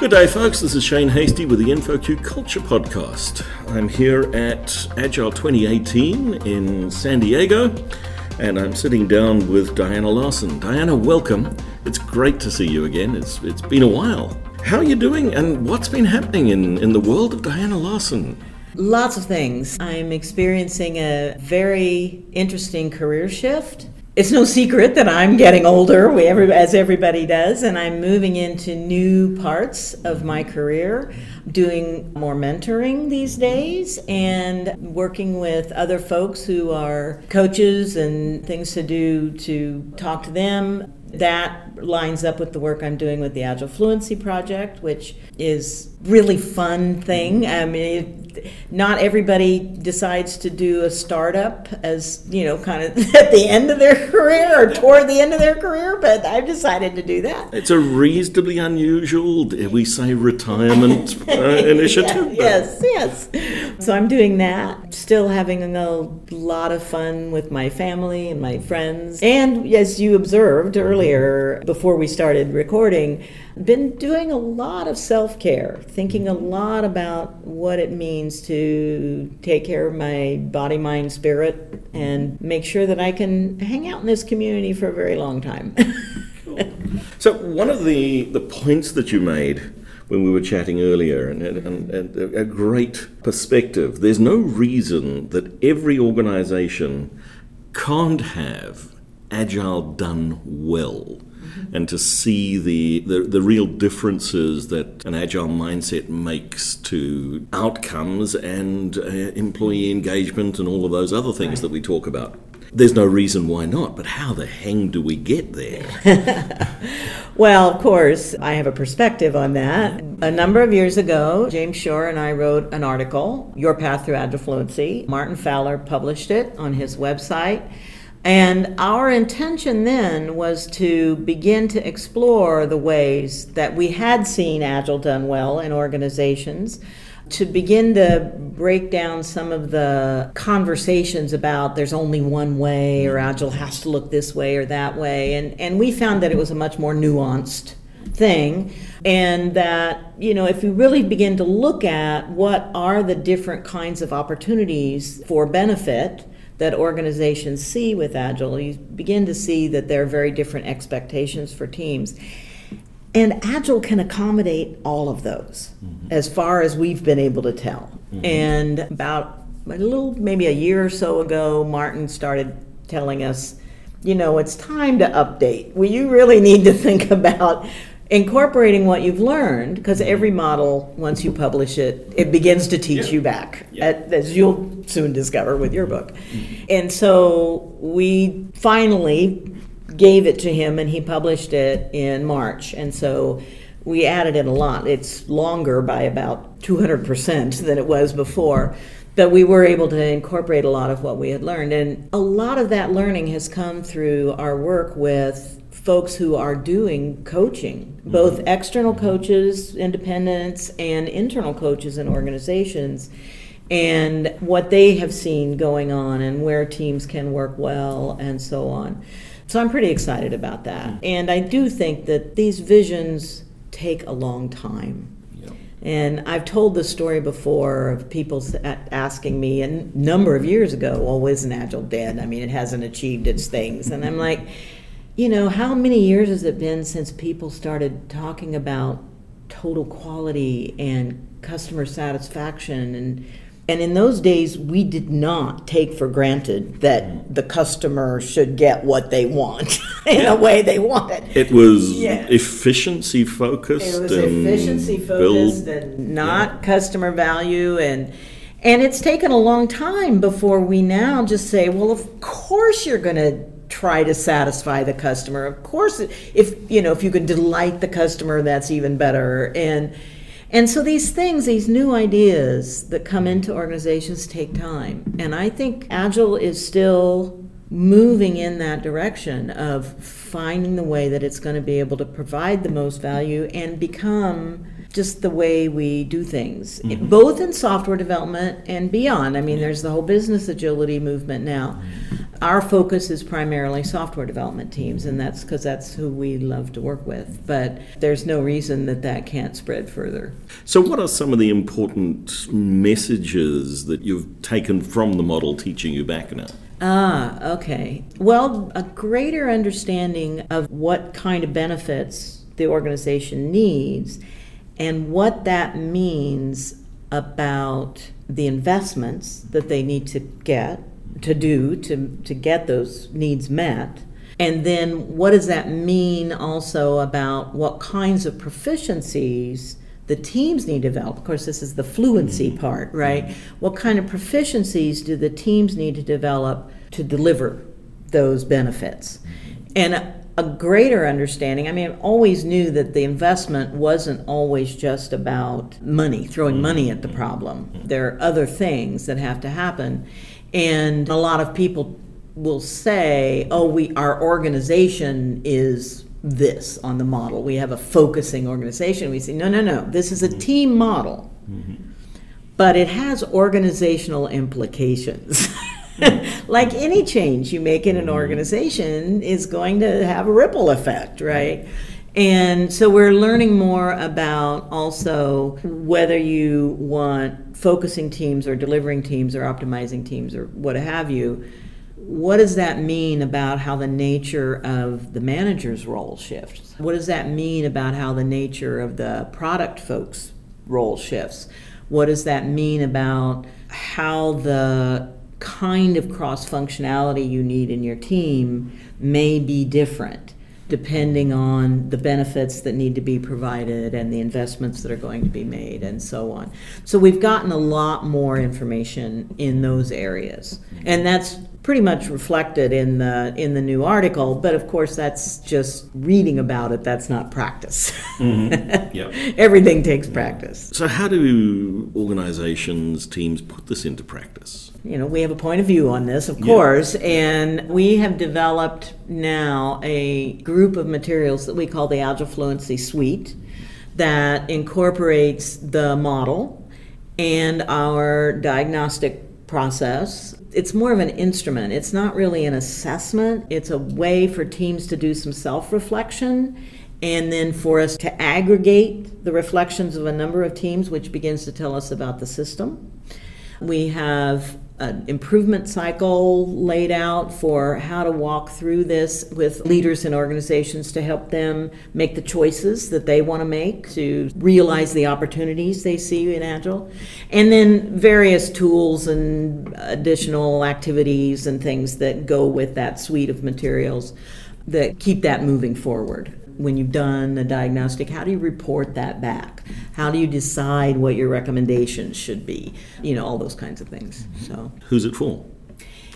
Good day, folks. This is Shane Hastie with the InfoQ Culture Podcast. I'm here at Agile 2018 in San Diego, and I'm sitting down with Diana Larsen. Diana, welcome. It's great to see you again. It's it's been a while. How are you doing, and what's been happening in, in the world of Diana Larsen? Lots of things. I'm experiencing a very interesting career shift. It's no secret that I'm getting older, we, every, as everybody does, and I'm moving into new parts of my career, doing more mentoring these days, and working with other folks who are coaches and things to do to talk to them. That lines up with the work I'm doing with the Agile Fluency Project, which is really fun thing. I mean, not everybody decides to do a startup as you know kind of at the end of their career or toward the end of their career but i've decided to do that. It's a reasonably unusual we say retirement uh, initiative. Yeah, yes yes. So i'm doing that still having a lot of fun with my family and my friends. And as you observed earlier before we started recording been doing a lot of self care, thinking a lot about what it means to take care of my body, mind, spirit, and make sure that I can hang out in this community for a very long time. so, one of the, the points that you made when we were chatting earlier, and, and, and, a great perspective. There's no reason that every organization can't have agile done well and to see the, the, the real differences that an agile mindset makes to outcomes and uh, employee engagement and all of those other things right. that we talk about. There's no reason why not, but how the hang do we get there? well, of course, I have a perspective on that. A number of years ago, James Shore and I wrote an article, Your Path Through Agile Fluency. Martin Fowler published it on his website. And our intention then was to begin to explore the ways that we had seen Agile done well in organizations, to begin to break down some of the conversations about there's only one way or Agile has to look this way or that way. And, and we found that it was a much more nuanced thing and that you know if we really begin to look at what are the different kinds of opportunities for benefit that organizations see with Agile, you begin to see that there are very different expectations for teams. And Agile can accommodate all of those mm-hmm. as far as we've been able to tell. Mm-hmm. And about a little, maybe a year or so ago, Martin started telling us, you know, it's time to update. Well, you really need to think about incorporating what you've learned because every model once you publish it it begins to teach yeah. you back yeah. as you'll soon discover with your book mm-hmm. and so we finally gave it to him and he published it in march and so we added in a lot it's longer by about 200% than it was before but we were able to incorporate a lot of what we had learned and a lot of that learning has come through our work with folks who are doing coaching, both mm-hmm. external coaches, independents, and internal coaches in organizations, and what they have seen going on and where teams can work well and so on. So I'm pretty excited about that. Mm-hmm. And I do think that these visions take a long time. And I've told the story before of people asking me a number of years ago, well, isn't Agile dead? I mean, it hasn't achieved its things. And I'm like, you know, how many years has it been since people started talking about total quality and customer satisfaction and and in those days we did not take for granted that mm. the customer should get what they want in a way they want it. It was yeah. efficiency focused. It was efficiency focused build, and not yeah. customer value and and it's taken a long time before we now just say, well, of course you're going to try to satisfy the customer. Of course, if you know if you could delight the customer, that's even better. And and so these things, these new ideas that come into organizations take time. And I think Agile is still moving in that direction of finding the way that it's going to be able to provide the most value and become just the way we do things, mm-hmm. both in software development and beyond. I mean, there's the whole business agility movement now. Our focus is primarily software development teams, and that's because that's who we love to work with. But there's no reason that that can't spread further. So, what are some of the important messages that you've taken from the model teaching you back now? Ah, okay. Well, a greater understanding of what kind of benefits the organization needs and what that means about the investments that they need to get to do to, to get those needs met. And then what does that mean also about what kinds of proficiencies the teams need to develop? Of course, this is the fluency mm-hmm. part, right? What kind of proficiencies do the teams need to develop to deliver those benefits? And a greater understanding. I mean, I always knew that the investment wasn't always just about money, throwing mm-hmm. money at the problem. Mm-hmm. There are other things that have to happen. And a lot of people will say, "Oh, we our organization is this on the model. We have a focusing organization." We say, "No, no, no. This is a mm-hmm. team model." Mm-hmm. But it has organizational implications. like any change you make in an mm-hmm. organization is going to have a ripple effect, right? And so we're learning more about also whether you want focusing teams or delivering teams or optimizing teams or what have you. What does that mean about how the nature of the manager's role shifts? What does that mean about how the nature of the product folks' role shifts? What does that mean about how the kind of cross functionality you need in your team may be different depending on the benefits that need to be provided and the investments that are going to be made and so on. So we've gotten a lot more information in those areas. And that's pretty much reflected in the in the new article, but of course that's just reading about it, that's not practice. Mm-hmm. Everything takes practice. So how do organizations, teams put this into practice? You know, we have a point of view on this, of course, and we have developed now a group of materials that we call the Agile Fluency Suite that incorporates the model and our diagnostic process. It's more of an instrument. It's not really an assessment. It's a way for teams to do some self reflection and then for us to aggregate the reflections of a number of teams, which begins to tell us about the system. We have an improvement cycle laid out for how to walk through this with leaders and organizations to help them make the choices that they want to make to realize the opportunities they see in Agile. And then various tools and additional activities and things that go with that suite of materials that keep that moving forward when you've done a diagnostic, how do you report that back? How do you decide what your recommendations should be? You know, all those kinds of things. Mm-hmm. So, who's it for?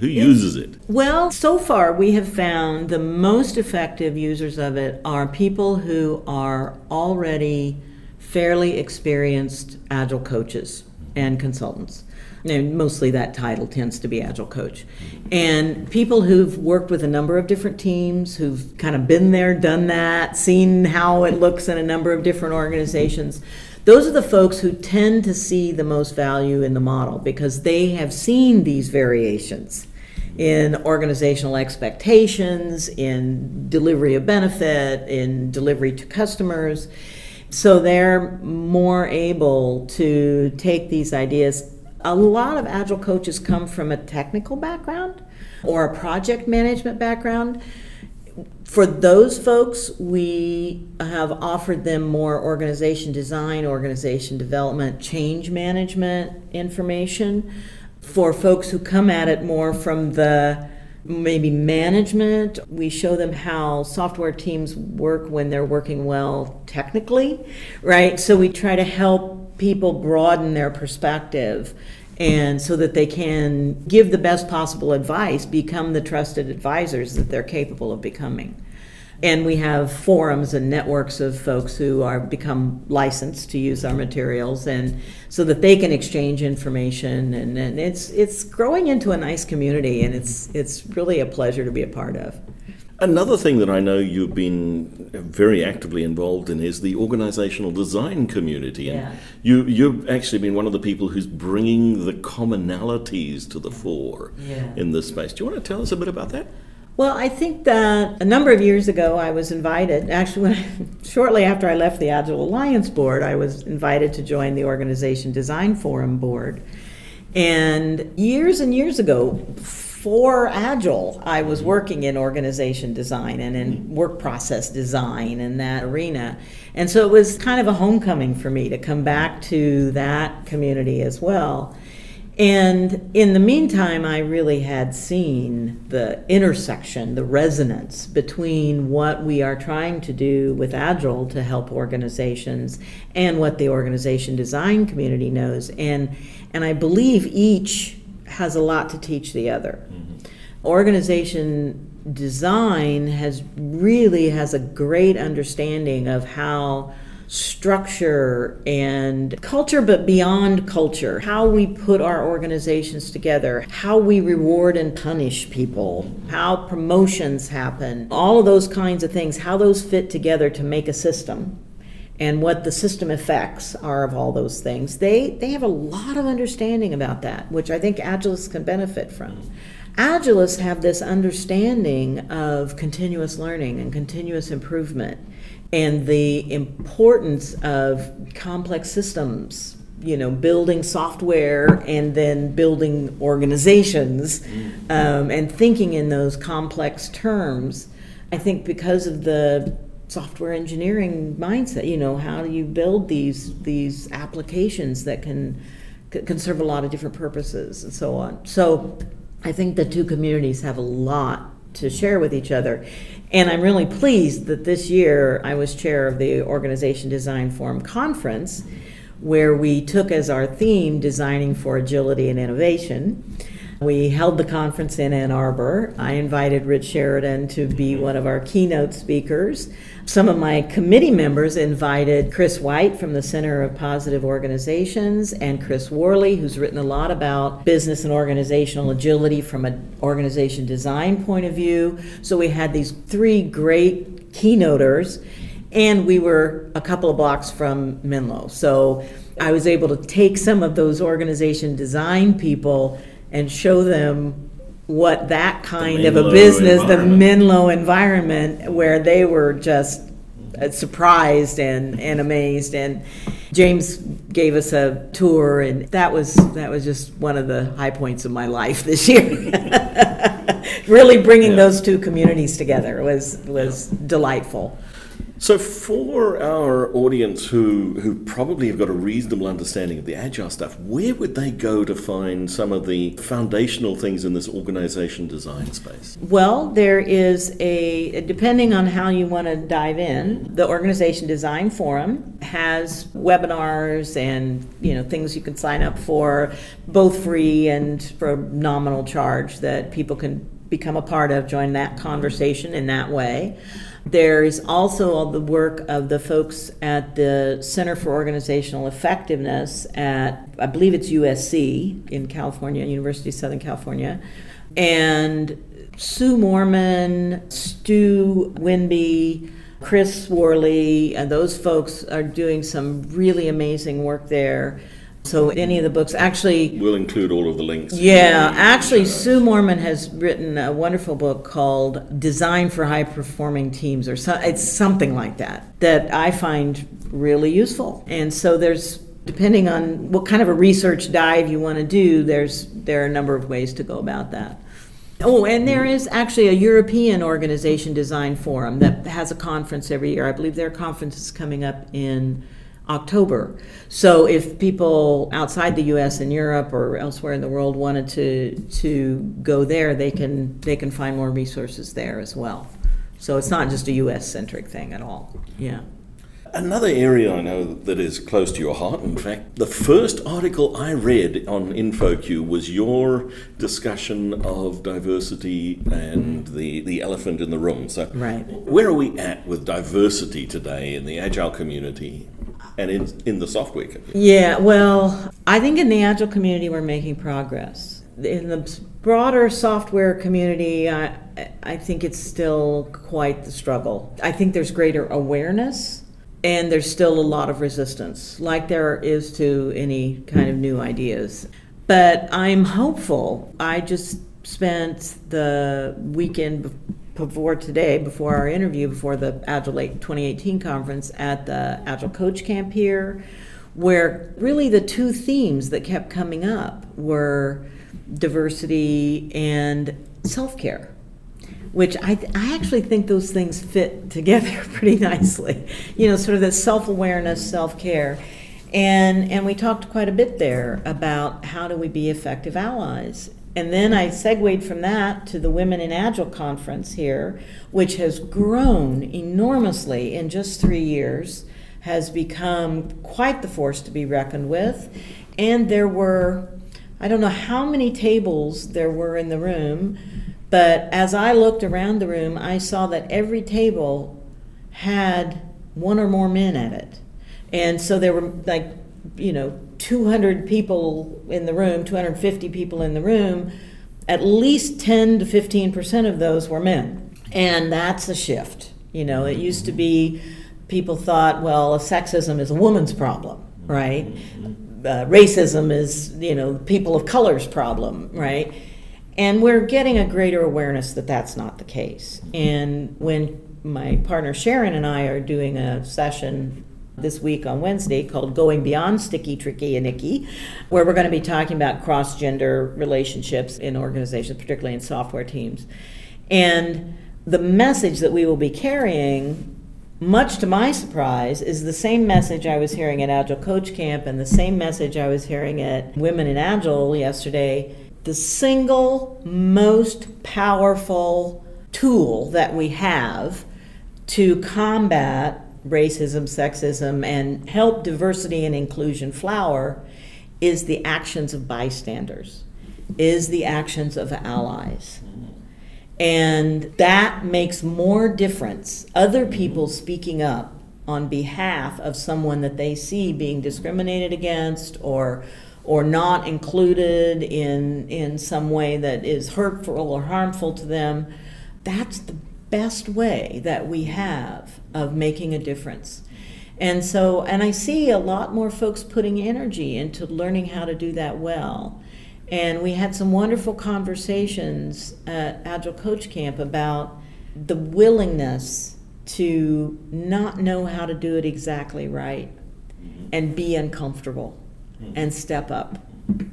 Who uses it? Well, so far we have found the most effective users of it are people who are already fairly experienced agile coaches and consultants and mostly that title tends to be agile coach. And people who've worked with a number of different teams who've kind of been there done that seen how it looks in a number of different organizations those are the folks who tend to see the most value in the model because they have seen these variations in organizational expectations in delivery of benefit in delivery to customers. So they're more able to take these ideas a lot of agile coaches come from a technical background or a project management background. For those folks, we have offered them more organization design, organization development, change management information. For folks who come at it more from the maybe management, we show them how software teams work when they're working well technically, right? So we try to help people broaden their perspective and so that they can give the best possible advice, become the trusted advisors that they're capable of becoming. And we have forums and networks of folks who are become licensed to use our materials, and so that they can exchange information. And, and it's it's growing into a nice community, and it's it's really a pleasure to be a part of. Another thing that I know you've been very actively involved in is the organizational design community. And Yeah. you, you've actually been one of the people who's bringing the commonalities to the fore Yeah. in this space. Do you want to tell us a bit about that? Well, I think that a number of years ago, I was invited. Actually, shortly after I left the Agile Alliance board, I was invited to join the Organization Design Forum board. And years and years ago, for Agile, I was working in organization design and in mm-hmm. work process design in that arena. And so it was kind of a homecoming for me to come back to that community as well. And in the meantime, I really had seen the intersection, the resonance between what we are trying to do with Agile to help organizations and what the organization design community knows. And, and I believe each has a lot to teach the other. Organization design has really has a great understanding of how structure and culture, but beyond culture, how we put our organizations together, how we reward and punish people, how promotions happen, all of those kinds of things, how those fit together to make a system. And what the system effects are of all those things. They, they have a lot of understanding about that, which I think Agilists can benefit from. Agilists have this understanding of continuous learning and continuous improvement and the importance of complex systems you know building software and then building organizations um, and thinking in those complex terms i think because of the software engineering mindset you know how do you build these these applications that can can serve a lot of different purposes and so on so i think the two communities have a lot to share with each other. And I'm really pleased that this year I was chair of the Organization Design Forum Conference, where we took as our theme Designing for Agility and Innovation. We held the conference in Ann Arbor. I invited Rich Sheridan to be one of our keynote speakers. Some of my committee members invited Chris White from the Center of Positive Organizations and Chris Worley, who's written a lot about business and organizational agility from an organization design point of view. So we had these three great keynoters, and we were a couple of blocks from Menlo. So I was able to take some of those organization design people and show them what that kind of a Menlo business, the environment. Menlo environment, where they were just uh, surprised and, and amazed. And James gave us a tour, and that was that was just one of the high points of my life this year. really bringing Yeah. those two communities together was was delightful. So, for our audience who, who probably have got a reasonable understanding of the agile stuff, where would they go to find some of the foundational things in this organization design space? Well, there is a, depending on how you want to dive in, the Organization Design Forum has webinars and, you know, things you can sign up for, both free and for nominal charge that people can become a part of, join that conversation in that way. There is also all the work of the folks at the Center for Organizational Effectiveness at, I believe it's USC in California, University of Southern California. And Sue Mohrman, Stu Winby, Chris Worley, and those folks are doing some really amazing work there. So any of the books, actually, We'll include all of the links. yeah, actually, Sue Mohrman has written a wonderful book called Design for High Performing Teams, or so, it's something like that, that I find really useful. And so there's, depending on what kind of a research dive you want to do, there's, there are a number of ways to go about that. Oh, and there is actually a European Organization Design Forum that has a conference every year. I believe their conference is coming up in October. So if people outside the U.S. and Europe or elsewhere in the world wanted to to go there, they can they can find more resources there as well. So it's not just a U.S. centric thing at all. Yeah. Another area I know that is close to your heart, in fact, the first article I read on InfoQ was your discussion of diversity and the, the elephant in the room. So, Right. where are we at with diversity today in the agile community and in, in the software community? Yeah, well, I think in the Agile community we're making progress. in the broader software community, I, I think it's still quite the struggle. I think there's greater awareness and there's still a lot of resistance, like there is to any kind of new ideas. But I'm hopeful. I just spent the weekend before today, before our interview, before the Agile 2018 conference at the Agile Coach Camp here, where really the two themes that kept coming up were diversity and self care which I, I actually think those things fit together pretty nicely. You know, sort of the self awareness, self care. And, and we talked quite a bit there about how do we be effective allies. And then I segued from that to the Women in Agile conference here, which has grown enormously in just three years, has become quite the force to be reckoned with. And there were, I don't know how many tables there were in the room but as I looked around the room, I saw that every table had one or more men at it. And so there were like, you know, 200 people in the room, 250 people in the room. At least 10 to 15% of those were men. And that's a shift. You know, it used to be people thought, well, sexism is a woman's problem, right? Uh, racism is, you know, people of color's problem, right? And we're getting a greater awareness that that's not the case. And when my partner Sharon and I are doing a session this week on Wednesday called Going Beyond Sticky, Tricky, and Icky, where we're going to be talking about cross gender relationships in organizations, particularly in software teams. And the message that we will be carrying, much to my surprise, is the same message I was hearing at Agile Coach Camp and the same message I was hearing at Women in Agile yesterday the single most powerful tool that we have to combat racism, sexism, and help diversity and inclusion flower is the actions of bystanders, is the actions of allies. And that makes more difference. Other people speaking up on behalf of someone that they see being discriminated against or or not included in in some way that is hurtful or harmful to them that's the best way that we have of making a difference. And so and i see a lot more folks putting energy into learning how to do that well. And we had some wonderful conversations at agile coach camp about the willingness to not know how to do it exactly right mm-hmm. and be uncomfortable mm-hmm. and step up,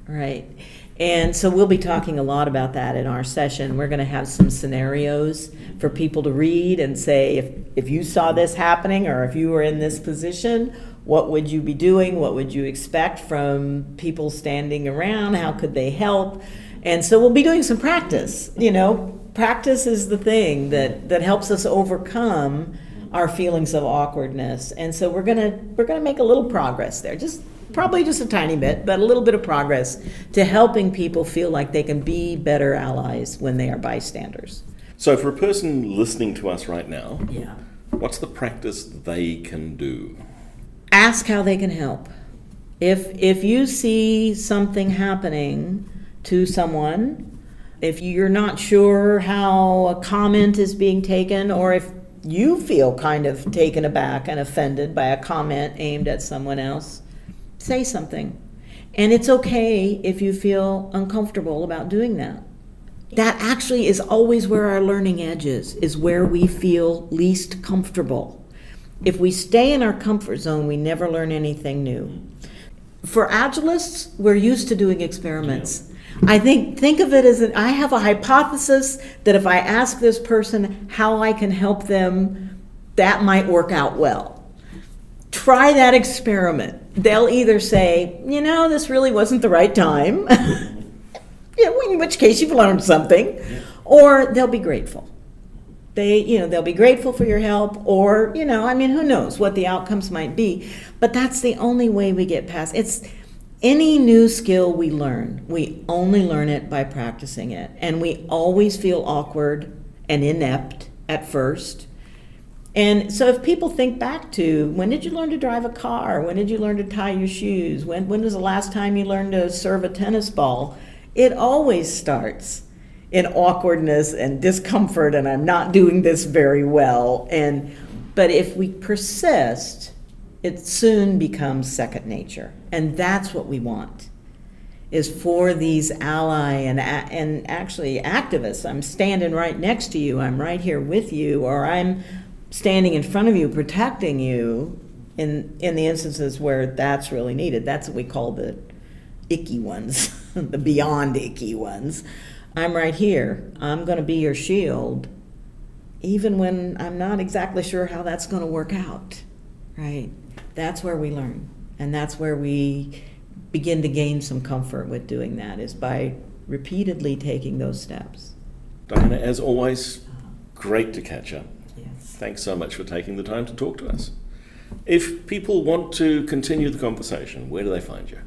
right? And so we'll be talking a lot about that in our session. We're going to have some scenarios for people to read and say, if, if you saw this happening or if you were in this position, what would you be doing? What would you expect from people standing around? How could they help? And so we'll be doing some practice. You know, practice is the thing that, that helps us overcome our feelings of awkwardness. And so we're gonna we're gonna make a little progress there. Just probably just a tiny bit, but a little bit of progress to helping people feel like they can be better allies when they are bystanders. So, for a person listening to us right now, yeah. what's the practice they can do? Ask how they can help. If if you see something happening to someone, if you're not sure how a comment is being taken, or if you feel kind of taken aback and offended by a comment aimed at someone else, say something. And it's okay if you feel uncomfortable about doing that. That actually is always where our learning edge is, is where we feel least comfortable. If we stay in our comfort zone, we never learn anything new. For agilists, we're used to doing experiments. I think think of it as an, I have a hypothesis that if I ask this person how I can help them, that might work out well try that experiment. They'll either say, you know, this really wasn't the right time, yeah, in which case you've learned something, or they'll be grateful. They, you know, they'll be grateful for your help, or, you know, I mean, who knows what the outcomes might be. But that's the only way we get past it's any new skill we learn, we only learn it by practicing it. And we always feel awkward and inept at first and so if people think back to when did you learn to drive a car? When did you learn to tie your shoes? When, when was the last time you learned to serve a tennis ball? It always starts in awkwardness and discomfort and I'm not doing this very well and but if we persist, it soon becomes second nature. And that's what we want is for these ally and and actually activists. I'm standing right next to you. I'm right here with you or I'm standing in front of you protecting you in in the instances where that's really needed. That's what we call the icky ones, the beyond icky ones. I'm right here. I'm going to be your shield even when I'm not exactly sure how that's going to work out, right? That's where we learn. And that's where we begin to gain some comfort with doing that is by repeatedly taking those steps. Diana, as always, great to catch up. Thanks so much for taking the time to talk to us. If people want to continue the conversation, where do they find you?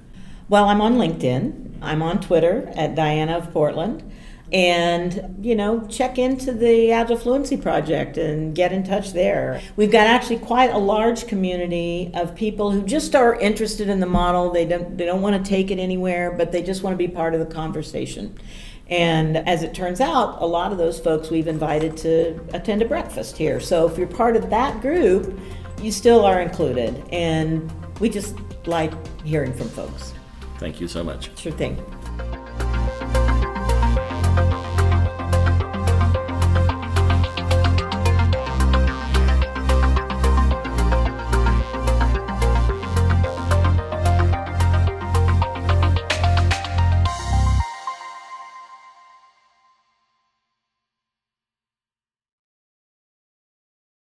Well, I'm on LinkedIn. I'm on Twitter at Diana of Portland and you know check into the agile fluency project and get in touch there we've got actually quite a large community of people who just are interested in the model they don't they don't want to take it anywhere but they just want to be part of the conversation and as it turns out a lot of those folks we've invited to attend a breakfast here. So if you're part of that group you still are included. And we just like hearing from folks. Thank you so much. Sure thing